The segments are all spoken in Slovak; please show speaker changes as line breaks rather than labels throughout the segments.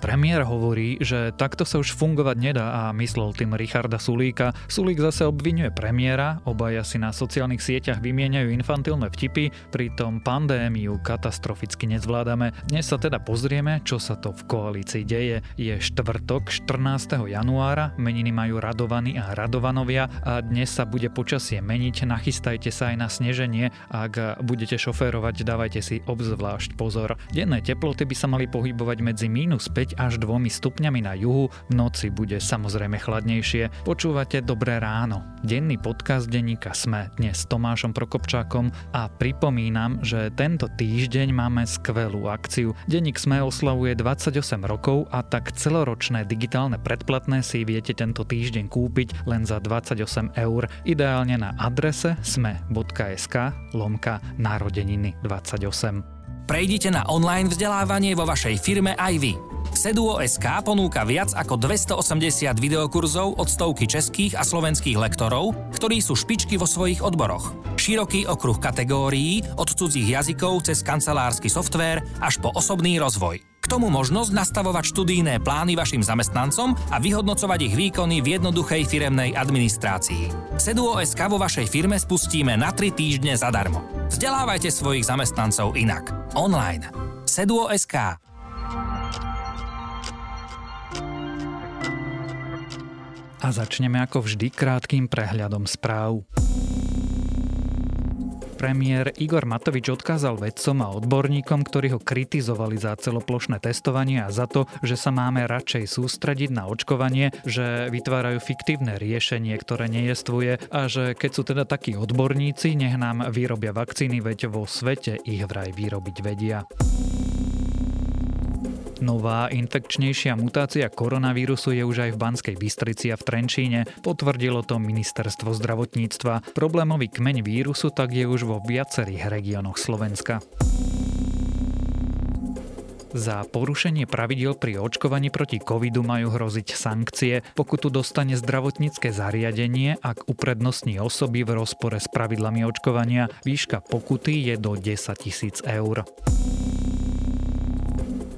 Premiér hovorí, že takto sa už fungovať nedá a myslel tým Richarda Sulíka. Sulík zase obvinuje premiéra, obaja si na sociálnych sieťach vymieňajú infantilné vtipy, pritom pandémiu katastroficky nezvládame. Dnes sa teda pozrieme, čo sa to v koalícii deje. Je štvrtok 14. januára, meniny majú Radovaní a Radovanovia a dnes sa bude počasie meniť, nachystajte sa aj na sneženie, ak budete šoférovať, dávajte si obzvlášť pozor. Denné teploty by sa mali pohybovať medzi minus 5 až 2 stupňami na juhu, v noci bude samozrejme chladnejšie. Počúvate Dobré ráno. Denný podcast denníka Sme dnes s Tomášom Prokopčákom a pripomínam, že tento týždeň máme skvelú akciu. Denník Sme oslavuje 28 rokov a tak celoročné digitálne predplatné si viete tento týždeň kúpiť len za 28 eur. Ideálne na adrese sme.sk lomka narodeniny 28.
Prejdite na online vzdelávanie vo vašej firme aj vy. Seduo.sk ponúka viac ako 280 videokurzov od stovky českých a slovenských lektorov, ktorí sú špičky vo svojich odboroch. Široký okruh kategórií od cudzích jazykov cez kancelársky softvér až po osobný rozvoj. K tomu možnosť nastavovať študijné plány vašim zamestnancom a vyhodnocovať ich výkony v jednoduchej firemnej administrácii. Seduo.sk vo vašej firme spustíme na 3 týždne zadarmo. Vzdelávajte svojich zamestnancov inak. Online. Seduo.sk
A začneme ako vždy krátkým prehľadom správ. Premiér Igor Matovič odkázal vedcom a odborníkom, ktorí ho kritizovali za celoplošné testovanie a za to, že sa máme radšej sústrediť na očkovanie, že vytvárajú fiktívne riešenie, ktoré nejestvuje a že keď sú teda takí odborníci, nech nám vyrobia vakcíny, veď vo svete ich vraj vyrobiť vedia. Nová infekčnejšia mutácia koronavírusu je už aj v Banskej Bystrici a v Trenčíne. Potvrdilo to ministerstvo zdravotníctva. Problémový kmeň vírusu tak je už vo viacerých regiónoch Slovenska. Za porušenie pravidel pri očkovaní proti covidu majú hroziť sankcie. Pokutu dostane zdravotnícke zariadenie, ak uprednostní osoby v rozpore s pravidlami očkovania. Výška pokuty je do 10 tisíc eur.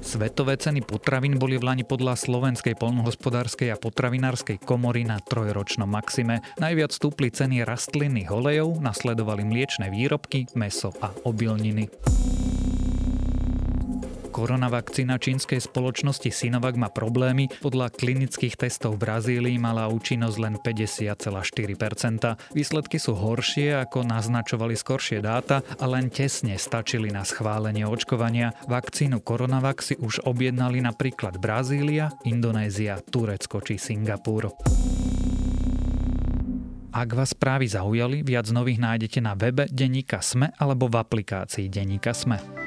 Svetové ceny potravín boli v Lani podľa Slovenskej polnohospodárskej a potravinárskej komory na trojročnom maxime. Najviac stúpli ceny rastlinných olejov, nasledovali mliečne výrobky, meso a obilniny. Koronavakcína čínskej spoločnosti Sinovac má problémy. Podľa klinických testov v Brazílii mala účinnosť len 50,4%. Výsledky sú horšie, ako naznačovali skoršie dáta a len tesne stačili na schválenie očkovania. Vakcínu Coronavac si už objednali napríklad Brazília, Indonézia, Turecko či Singapur. Ak vás správy zaujali, viac nových nájdete na webe Deníka Sme alebo v aplikácii Deníka Sme.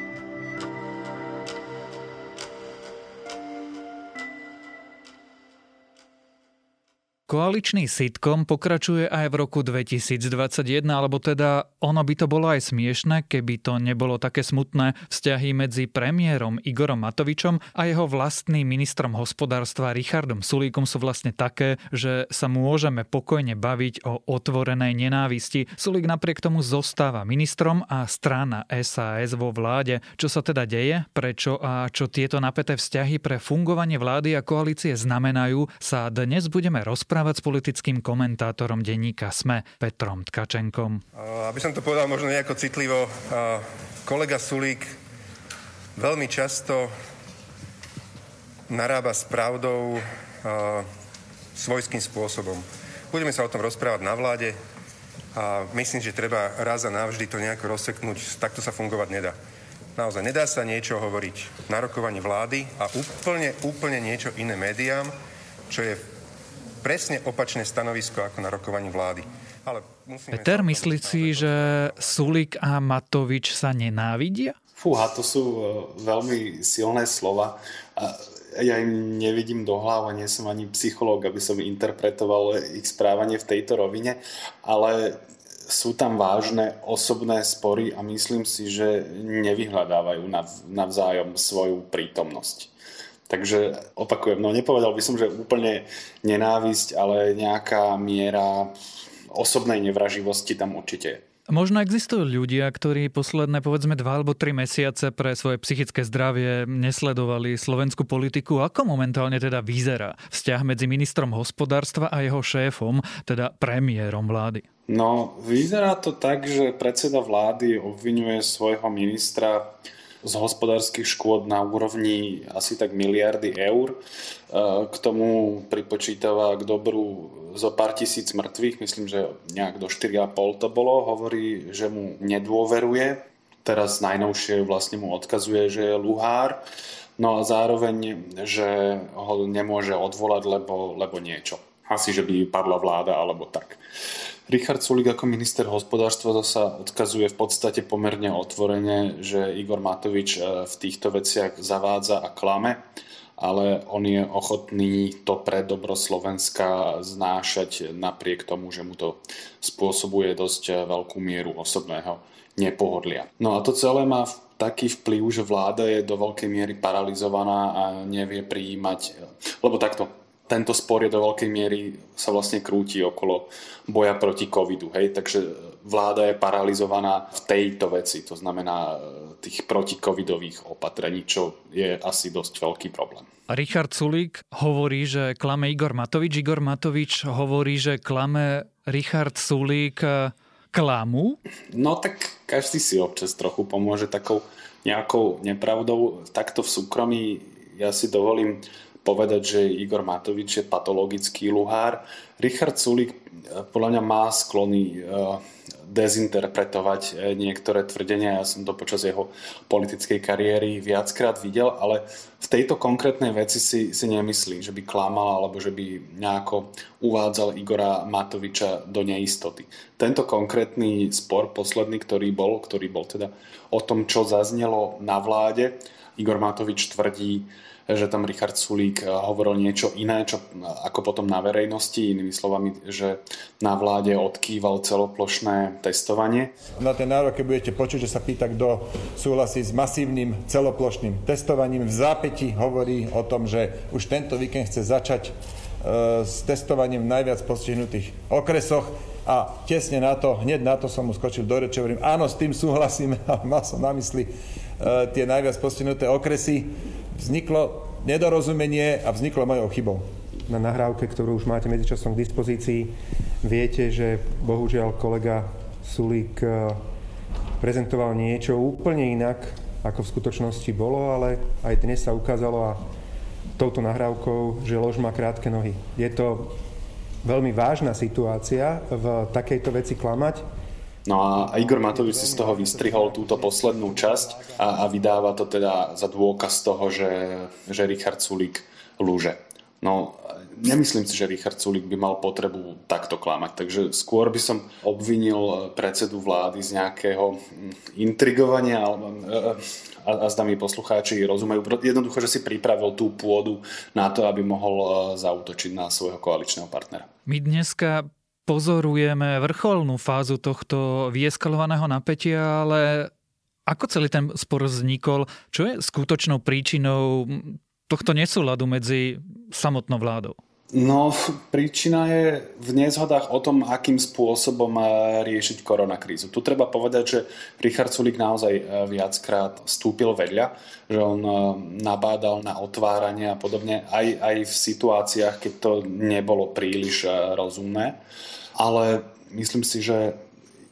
Koaličný sitcom pokračuje aj v roku 2021, alebo teda ono by to bolo aj smiešne, keby to nebolo také smutné. Vzťahy medzi premiérom Igorom Matovičom a jeho vlastným ministrom hospodárstva Richardom Sulíkom sú vlastne také, že sa môžeme pokojne baviť o otvorenej nenávisti. Sulík napriek tomu zostáva ministrom a strana SAS vo vláde. Čo sa teda deje, prečo a čo tieto napäté vzťahy pre fungovanie vlády a koalície znamenajú, sa dnes budeme rozprávať rozprávať s politickým komentátorom denníka SME Petrom Tkačenkom.
Aby som to povedal možno nejako citlivo, kolega Sulík veľmi často narába s pravdou svojským spôsobom. Budeme sa o tom rozprávať na vláde a myslím, že treba raz a navždy to nejako rozseknúť. Takto sa fungovať nedá. Naozaj nedá sa niečo hovoriť na rokovaní vlády a úplne, úplne niečo iné médiám, čo je presne opačné stanovisko ako na rokovaní vlády.
Ale Peter, myslí si, že Sulik a Matovič sa nenávidia?
Fúha, to sú e, veľmi silné slova. Ja im nevidím do hlavu, nie som ani psychológ, aby som interpretoval ich správanie v tejto rovine, ale sú tam vážne osobné spory a myslím si, že nevyhľadávajú navzájom svoju prítomnosť. Takže opakujem, no nepovedal by som, že úplne nenávisť, ale nejaká miera osobnej nevraživosti tam určite je.
Možno existujú ľudia, ktorí posledné povedzme dva alebo tri mesiace pre svoje psychické zdravie nesledovali slovenskú politiku. Ako momentálne teda vyzerá vzťah medzi ministrom hospodárstva a jeho šéfom, teda premiérom vlády?
No, vyzerá to tak, že predseda vlády obvinuje svojho ministra z hospodárskych škôd na úrovni asi tak miliardy eur. E, k tomu pripočítava k dobru zo pár tisíc mŕtvych, myslím, že nejak do 4,5 to bolo, hovorí, že mu nedôveruje. Teraz najnovšie vlastne mu odkazuje, že je luhár. No a zároveň, že ho nemôže odvolať, lebo, lebo niečo. Asi, že by padla vláda alebo tak. Richard Sulik ako minister hospodárstva zasa odkazuje v podstate pomerne otvorene, že Igor Matovič e, v týchto veciach zavádza a klame, ale on je ochotný to pre dobro Slovenska znášať napriek tomu, že mu to spôsobuje dosť e, veľkú mieru osobného nepohodlia. No a to celé má taký vplyv, že vláda je do veľkej miery paralizovaná a nevie prijímať, lebo takto, tento spor je do veľkej miery sa vlastne krúti okolo boja proti covidu. Hej? Takže vláda je paralizovaná v tejto veci, to znamená e, tých protikovidových opatrení, čo je asi dosť veľký problém.
Richard Sulík hovorí, že klame Igor Matovič. Igor Matovič hovorí, že klame Richard Sulík e, klamu?
No tak každý si občas trochu pomôže takou nejakou nepravdou. Takto v súkromí ja si dovolím povedať, že Igor Matovič je patologický luhár. Richard Sulik eh, podľa mňa má sklony eh, dezinterpretovať eh, niektoré tvrdenia. Ja som to počas jeho politickej kariéry viackrát videl, ale v tejto konkrétnej veci si, si nemyslím, že by klamal alebo že by nejako uvádzal Igora Matoviča do neistoty. Tento konkrétny spor posledný, ktorý bol, ktorý bol teda o tom, čo zaznelo na vláde, Igor Matovič tvrdí, že tam Richard Sulík eh, hovoril niečo iné, čo ako potom na verejnosti, inými slovami, že na vláde odkýval celoplošné testovanie.
Na ten nárok, keď budete počuť, že sa pýta, kto súhlasí s masívnym celoplošným testovaním, v zápäti hovorí o tom, že už tento víkend chce začať eh, s testovaním v najviac postihnutých okresoch. A tesne na to, hneď na to som mu skočil do reče, hovorím, áno, s tým súhlasím, ale mal som na mysli uh, tie najviac postihnuté okresy vzniklo nedorozumenie a vzniklo mojou chybou.
Na nahrávke, ktorú už máte medzičasom k dispozícii, viete, že bohužiaľ kolega Sulík eh, prezentoval niečo úplne inak, ako v skutočnosti bolo, ale aj dnes sa ukázalo a touto nahrávkou, že lož má krátke nohy. Je to veľmi vážna situácia v takejto veci klamať
No a Igor Matovič si z toho vystrihol túto poslednú časť a, a vydáva to teda za dôkaz toho, že, že Richard Sulík lúže. No, nemyslím si, že Richard Sulík by mal potrebu takto klamať. Takže skôr by som obvinil predsedu vlády z nejakého intrigovania a, a zda mi poslucháči rozumejú. Jednoducho, že si pripravil tú pôdu na to, aby mohol e, zautočiť na svojho koaličného partnera.
My dneska pozorujeme vrcholnú fázu tohto vyeskalovaného napätia, ale ako celý ten spor vznikol? Čo je skutočnou príčinou tohto nesúladu medzi samotnou vládou?
No, príčina je v nezhodách o tom, akým spôsobom riešiť koronakrízu. Tu treba povedať, že Richard Sulik naozaj e, viackrát stúpil vedľa, že on e, nabádal na otváranie a podobne, aj, aj v situáciách, keď to nebolo príliš rozumné ale myslím si, že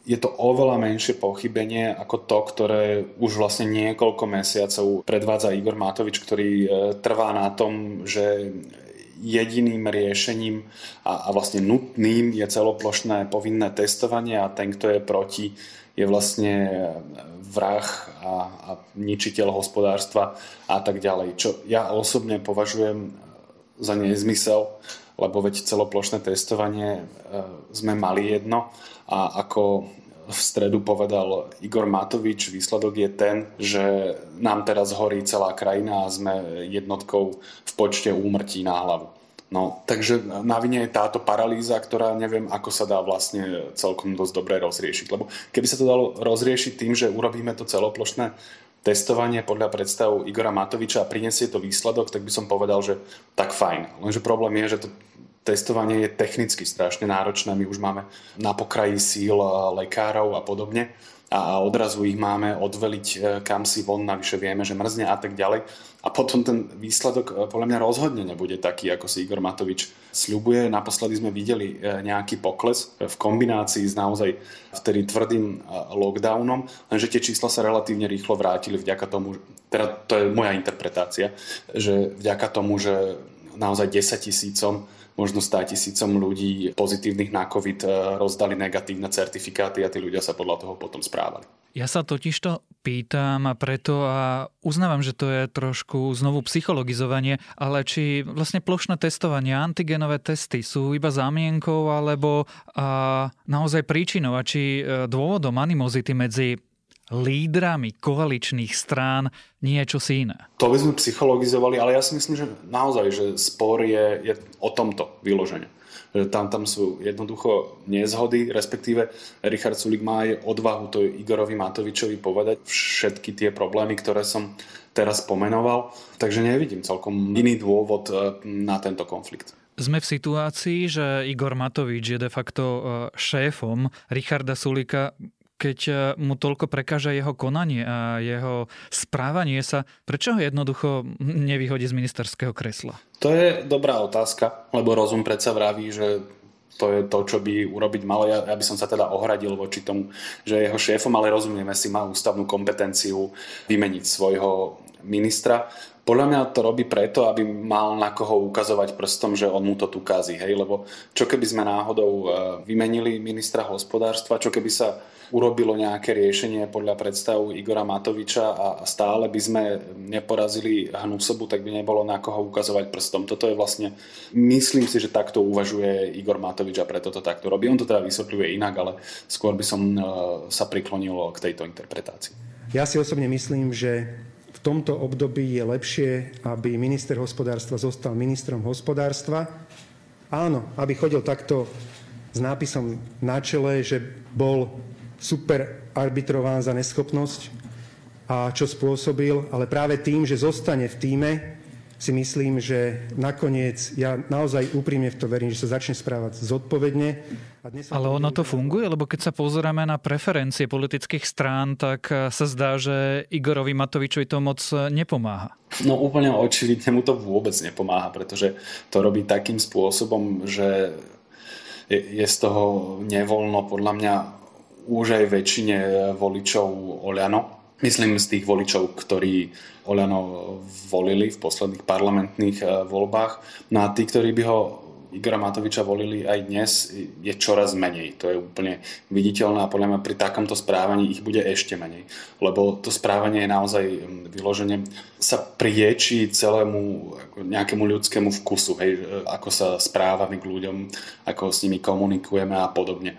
je to oveľa menšie pochybenie ako to, ktoré už vlastne niekoľko mesiacov predvádza Igor Matovič, ktorý trvá na tom, že jediným riešením a, a vlastne nutným je celoplošné povinné testovanie a ten, kto je proti, je vlastne vrah a, a ničiteľ hospodárstva a tak ďalej. Čo ja osobne považujem za nezmysel, lebo veď celoplošné testovanie e, sme mali jedno a ako v stredu povedal Igor Matovič, výsledok je ten, že nám teraz horí celá krajina a sme jednotkou v počte úmrtí na hlavu. No, takže na vine je táto paralýza, ktorá neviem, ako sa dá vlastne celkom dosť dobre rozriešiť. Lebo keby sa to dalo rozriešiť tým, že urobíme to celoplošné testovanie podľa predstav Igora Matoviča a prinesie to výsledok, tak by som povedal, že tak fajn. Lenže problém je, že to testovanie je technicky strašne náročné. My už máme na pokraji síl lekárov a podobne a odrazu ich máme odveliť e, kam si von, navyše vieme, že mrzne a tak ďalej. A potom ten výsledok e, podľa mňa rozhodne nebude taký, ako si Igor Matovič sľubuje. Naposledy sme videli nejaký pokles v kombinácii s naozaj vtedy tvrdým lockdownom, lenže tie čísla sa relatívne rýchlo vrátili vďaka tomu, teda to je moja interpretácia, že vďaka tomu, že naozaj 10 tisícom možno 100 tisícom ľudí pozitívnych na COVID e, rozdali negatívne certifikáty a tí ľudia sa podľa toho potom správali.
Ja sa totiž to pýtam a preto a uznávam, že to je trošku znovu psychologizovanie, ale či vlastne plošné testovanie, antigenové testy sú iba zámienkou alebo a naozaj príčinou a či e, dôvodom animozity medzi lídrami koaličných strán nie je čosi iné.
To by sme psychologizovali, ale ja si myslím, že naozaj, že spor je, je o tomto vyloženie. Že tam, tam sú jednoducho nezhody, respektíve Richard Sulik má aj odvahu to Igorovi Matovičovi povedať všetky tie problémy, ktoré som teraz pomenoval. Takže nevidím celkom iný dôvod e, na tento konflikt.
Sme v situácii, že Igor Matovič je de facto e, šéfom Richarda Sulika keď e, mu toľko prekáža jeho konanie a jeho správanie sa, prečo ho jednoducho nevyhodí z ministerského kresla?
To je dobrá otázka, lebo rozum predsa vraví, že to je to, čo by urobiť malo. Ja, ja by som sa teda ohradil voči tomu, že jeho šéfom, ale rozumieme si, má ústavnú kompetenciu vymeniť svojho ministra. Podľa mňa to robí preto, aby mal na koho ukazovať prstom, že on mu to tu kazí. Hej? Lebo čo keby sme náhodou e, vymenili ministra hospodárstva, čo keby sa urobilo nejaké riešenie podľa predstav Igora Matoviča a stále by sme neporazili Hnusobu, tak by nebolo na koho ukazovať prstom. Toto je vlastne, myslím si, že takto uvažuje Igor Matovič a preto to takto robí. On to teda vysvetľuje inak, ale skôr by som e, sa priklonil k tejto interpretácii.
Ja si osobne myslím, že tomto období je lepšie, aby minister hospodárstva zostal ministrom hospodárstva. Áno, aby chodil takto s nápisom na čele, že bol super arbitrován za neschopnosť a čo spôsobil, ale práve tým, že zostane v týme, si myslím, že nakoniec, ja naozaj úprimne v to verím, že sa začne správať zodpovedne.
A dnes Ale ono to funguje, lebo keď sa pozeráme na preferencie politických strán, tak sa zdá, že Igorovi Matovičovi to moc nepomáha.
No úplne očividne mu to vôbec nepomáha, pretože to robí takým spôsobom, že je z toho nevoľno podľa mňa už aj väčšine voličov Oľano. Myslím z tých voličov, ktorí Oľano volili v posledných parlamentných eh, voľbách. No a tí, ktorí by ho Igora Matoviča volili aj dnes, je čoraz menej. To je úplne viditeľné a podľa mňa pri takomto správaní ich bude ešte menej. Lebo to správanie je naozaj vyloženie sa prieči celému nejakému ľudskému vkusu, hej, ako sa správame k ľuďom, ako s nimi komunikujeme a podobne.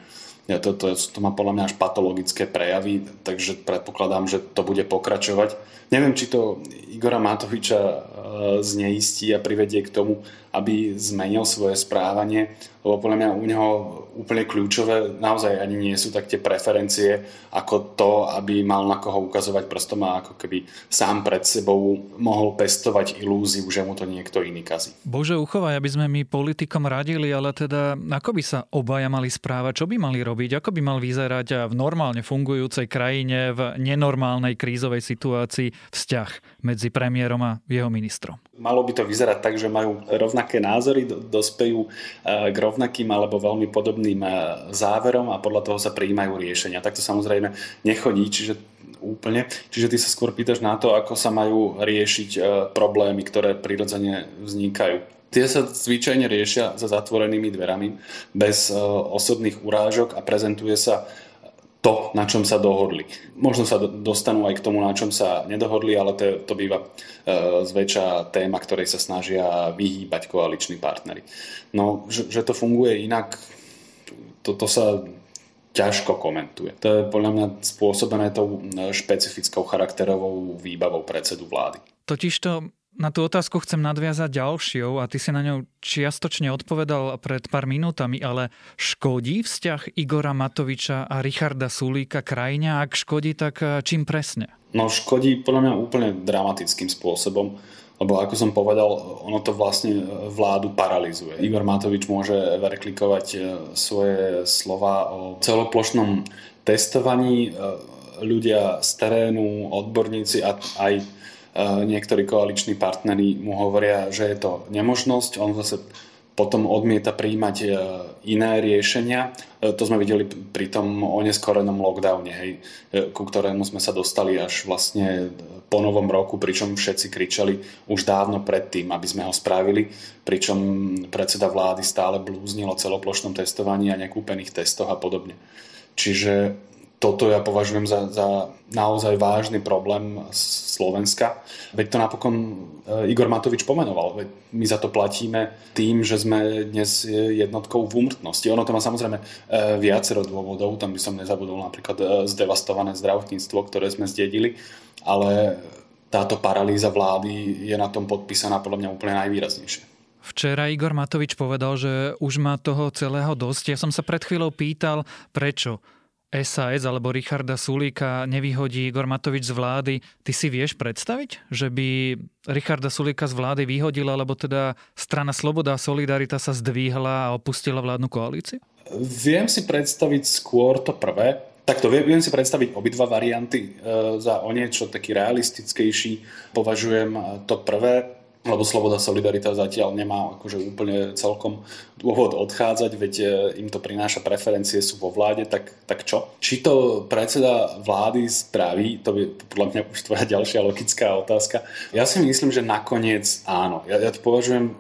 Ja to, to, to má podľa mňa až patologické prejavy, takže predpokladám, že to bude pokračovať. Neviem, či to Igora Matoviča e, zneistí a privedie k tomu, aby zmenil svoje správanie, lebo podľa mňa u neho úplne kľúčové naozaj ani nie sú tak tie preferencie ako to, aby mal na koho ukazovať prstom a ako keby sám pred sebou mohol pestovať ilúziu, že mu to niekto iný kazí.
Bože uchovaj, aby sme my politikom radili, ale teda ako by sa obaja mali správať, čo by mali robiť, ako by mal vyzerať v normálne fungujúcej krajine, v nenormálnej krízovej situácii vzťah medzi premiérom a jeho ministrom.
Malo by to vyzerať tak, že majú rovnaké názory, dospejú e, k rovnakým alebo veľmi podobným e, záverom a podľa toho sa prijímajú riešenia. Tak to samozrejme nechodí, čiže úplne. Čiže ty sa skôr pýtaš na to, ako sa majú riešiť e, problémy, ktoré prirodzene vznikajú. Tie sa zvyčajne riešia za zatvorenými dverami, bez osobných urážok a prezentuje sa to, na čom sa dohodli. Možno sa dostanú aj k tomu, na čom sa nedohodli, ale to, to býva e, zväčša téma, ktorej sa snažia vyhýbať koaliční partnery. No, že, že to funguje inak, toto to sa ťažko komentuje. To je podľa mňa spôsobené tou špecifickou charakterovou výbavou predsedu vlády.
Totižto na tú otázku chcem nadviazať ďalšiou a ty si na ňou čiastočne odpovedal pred pár minútami, ale škodí vzťah Igora Matoviča a Richarda Sulíka krajine? Ak škodí, tak eh, čím presne?
No škodí podľa mňa úplne dramatickým spôsobom, lebo ako som povedal, ono to vlastne vládu paralizuje. Igor Matovič môže verklikovať e, svoje slova o celoplošnom testovaní. Ľudia z terénu, odborníci a aj niektorí koaliční partneri mu hovoria, že je to nemožnosť. On zase potom odmieta príjmať iné riešenia. To sme videli pri tom oneskorenom lockdowne, hej, ku ktorému sme sa dostali až vlastne po novom roku, pričom všetci kričali už dávno predtým, aby sme ho spravili, pričom predseda vlády stále blúznil o celoplošnom testovaní a nekúpených testoch a podobne. Čiže toto ja považujem za, za naozaj vážny problém Slovenska. Veď to napokon e, Igor Matovič pomenoval. Veď my za to platíme tým, že sme dnes jednotkou v úmrtnosti. Ono to má samozrejme e, viacero dôvodov. Tam by som nezabudol napríklad e, zdevastované zdravotníctvo, ktoré sme zdedili. Ale táto paralýza vlády je na tom podpísaná podľa mňa úplne najvýraznejšie.
Včera Igor Matovič povedal, že už má toho celého dosť. Ja som sa pred chvíľou pýtal, prečo SAS alebo Richarda Sulíka nevyhodí Igor Matovič z vlády. Ty si vieš predstaviť, že by Richarda Sulíka z vlády vyhodila, alebo teda strana Sloboda a Solidarita sa zdvíhla a opustila vládnu koalíciu?
Viem si predstaviť skôr to prvé. Takto viem si predstaviť obidva varianty e, za o niečo taký realistickejší. Považujem to prvé lebo Sloboda Solidarita zatiaľ nemá akože úplne celkom dôvod odchádzať, veď e, im to prináša preferencie, sú vo vláde, tak, tak čo? Či to predseda vlády spraví, to je podľa mňa už tvoja ďalšia logická otázka. Ja si myslím, že nakoniec áno. Ja, ja to považujem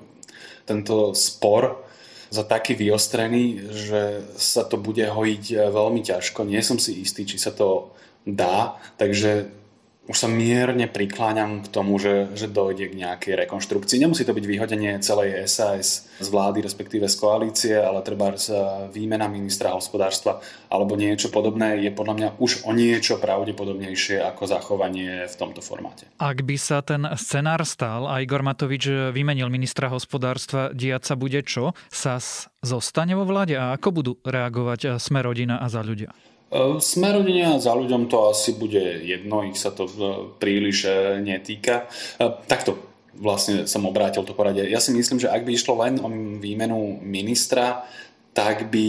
tento spor za taký vyostrený, že sa to bude hojiť e, veľmi ťažko. Nie som si istý, či sa to dá, takže už sa mierne prikláňam k tomu, že, že dojde k nejakej rekonštrukcii. Nemusí to byť vyhodenie celej SAS z vlády, respektíve z koalície, ale treba z výmena ministra hospodárstva alebo niečo podobné je podľa mňa už o niečo pravdepodobnejšie ako zachovanie v tomto formáte.
Ak by sa ten scenár stal a Igor Matovič vymenil ministra hospodárstva, diať sa bude čo? SAS zostane vo vláde a ako budú reagovať Sme rodina a za ľudia?
E, Smerodenia za ľuďom to asi bude jedno, ich sa to e, príliš e, netýka. Takto vlastne som obrátil to poradie. Ja si myslím, že ak by išlo len o výmenu ministra, tak by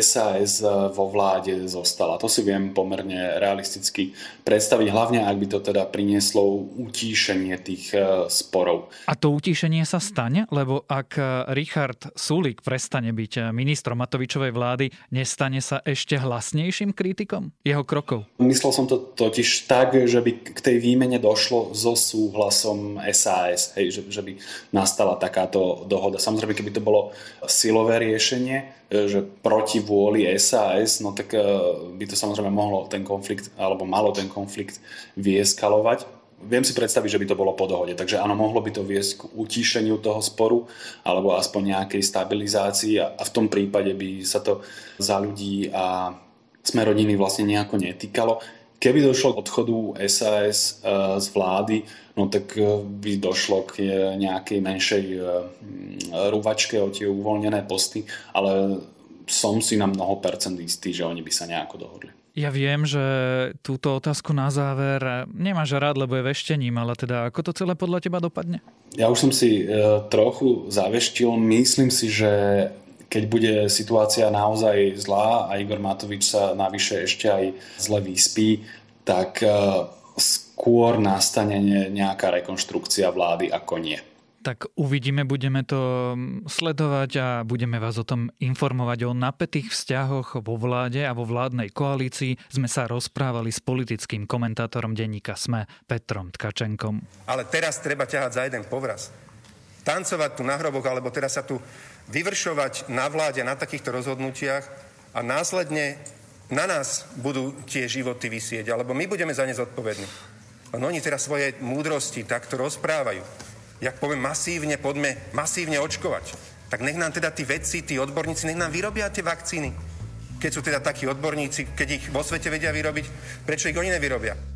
SAS vo vláde zostala. To si viem pomerne realisticky predstaviť, hlavne ak by to teda prinieslo utíšenie tých e, sporov.
A to utíšenie sa stane? Lebo ak Richard Sulik prestane byť ministrom Matovičovej vlády, nestane sa ešte hlasnejším kritikom jeho krokov?
Myslel som to totiž tak, že by k tej výmene došlo so súhlasom SAS, hej, že, že by nastala takáto dohoda. Samozrejme, keby to bolo silové riešenie, E, že proti vôli SAS, no tak e, by to samozrejme mohlo ten konflikt, alebo malo ten konflikt vyeskalovať. Viem si predstaviť, že by to bolo po dohode, takže áno, mohlo by to viesť k utíšeniu toho sporu, alebo aspoň nejakej stabilizácii a, v tom prípade by sa to za ľudí a sme rodiny vlastne nejako netýkalo. Keby došlo k odchodu SAS e, z vlády, no tak by došlo k nejakej menšej rúvačke o tie uvoľnené posty, ale som si na mnoho percent istý, že oni by sa nejako dohodli.
Ja viem, že túto otázku na záver nemáš rád, lebo je veštením, ale teda ako to celé podľa teba dopadne?
Ja už som si e, trochu zaveštil. Myslím si, že keď bude situácia naozaj zlá a Igor Matovič sa navyše ešte aj zle vyspí, tak e, skôr nastane nejaká rekonštrukcia vlády ako nie.
Tak uvidíme, budeme to mm, sledovať a budeme vás o tom informovať. O napätých vzťahoch vo vláde a vo vládnej koalícii sme sa rozprávali s politickým komentátorom denníka SME Petrom Tkačenkom.
Ale teraz treba ťahať za jeden povraz. Tancovať tu na hroboch, alebo teraz sa tu vyvršovať na vláde na takýchto rozhodnutiach a následne na nás budú tie životy vysieť, alebo my budeme za ne zodpovední. Len oni teraz svoje múdrosti takto rozprávajú jak poviem masívne, poďme masívne očkovať. Tak nech nám teda tí vedci, tí odborníci, nech nám vyrobia tie vakcíny. Keď sú teda takí odborníci, keď ich vo svete vedia vyrobiť, prečo ich oni nevyrobia?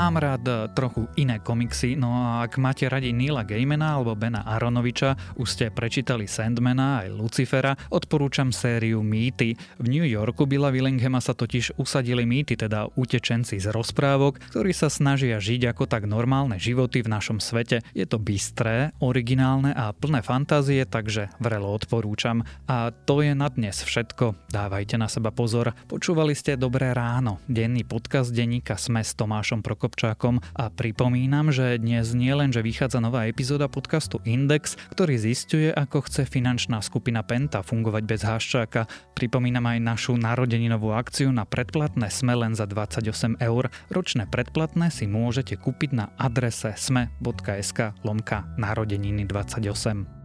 Mám rád e, trochu iné komiksy, no a ak máte radi Nila Gaimana alebo Bena Aronoviča, už ste prečítali Sandmana aj Lucifera, odporúčam sériu Mýty. V New Yorku Billa Willinghama sa totiž usadili mýty, teda utečenci z rozprávok, ktorí sa snažia žiť ako tak normálne životy v našom svete. Je to bystré, originálne a plné fantázie, takže vrelo odporúčam. A to je na dnes všetko. Dávajte na seba pozor. Počúvali ste Dobré ráno, denný podcast denníka Sme s Tomášom Prokopčákom a pripomínam, že dnes nie len, že vychádza nová epizóda podcastu Index, ktorý zistuje, ako chce finančná skupina Penta fungovať bez Haščáka. Pripomínam aj našu narodeninovú akciu na predplatné sme len za 28 eur. Ročné predplatné si môžete kúpiť na adrese sme.sk lomka narodeniny 28.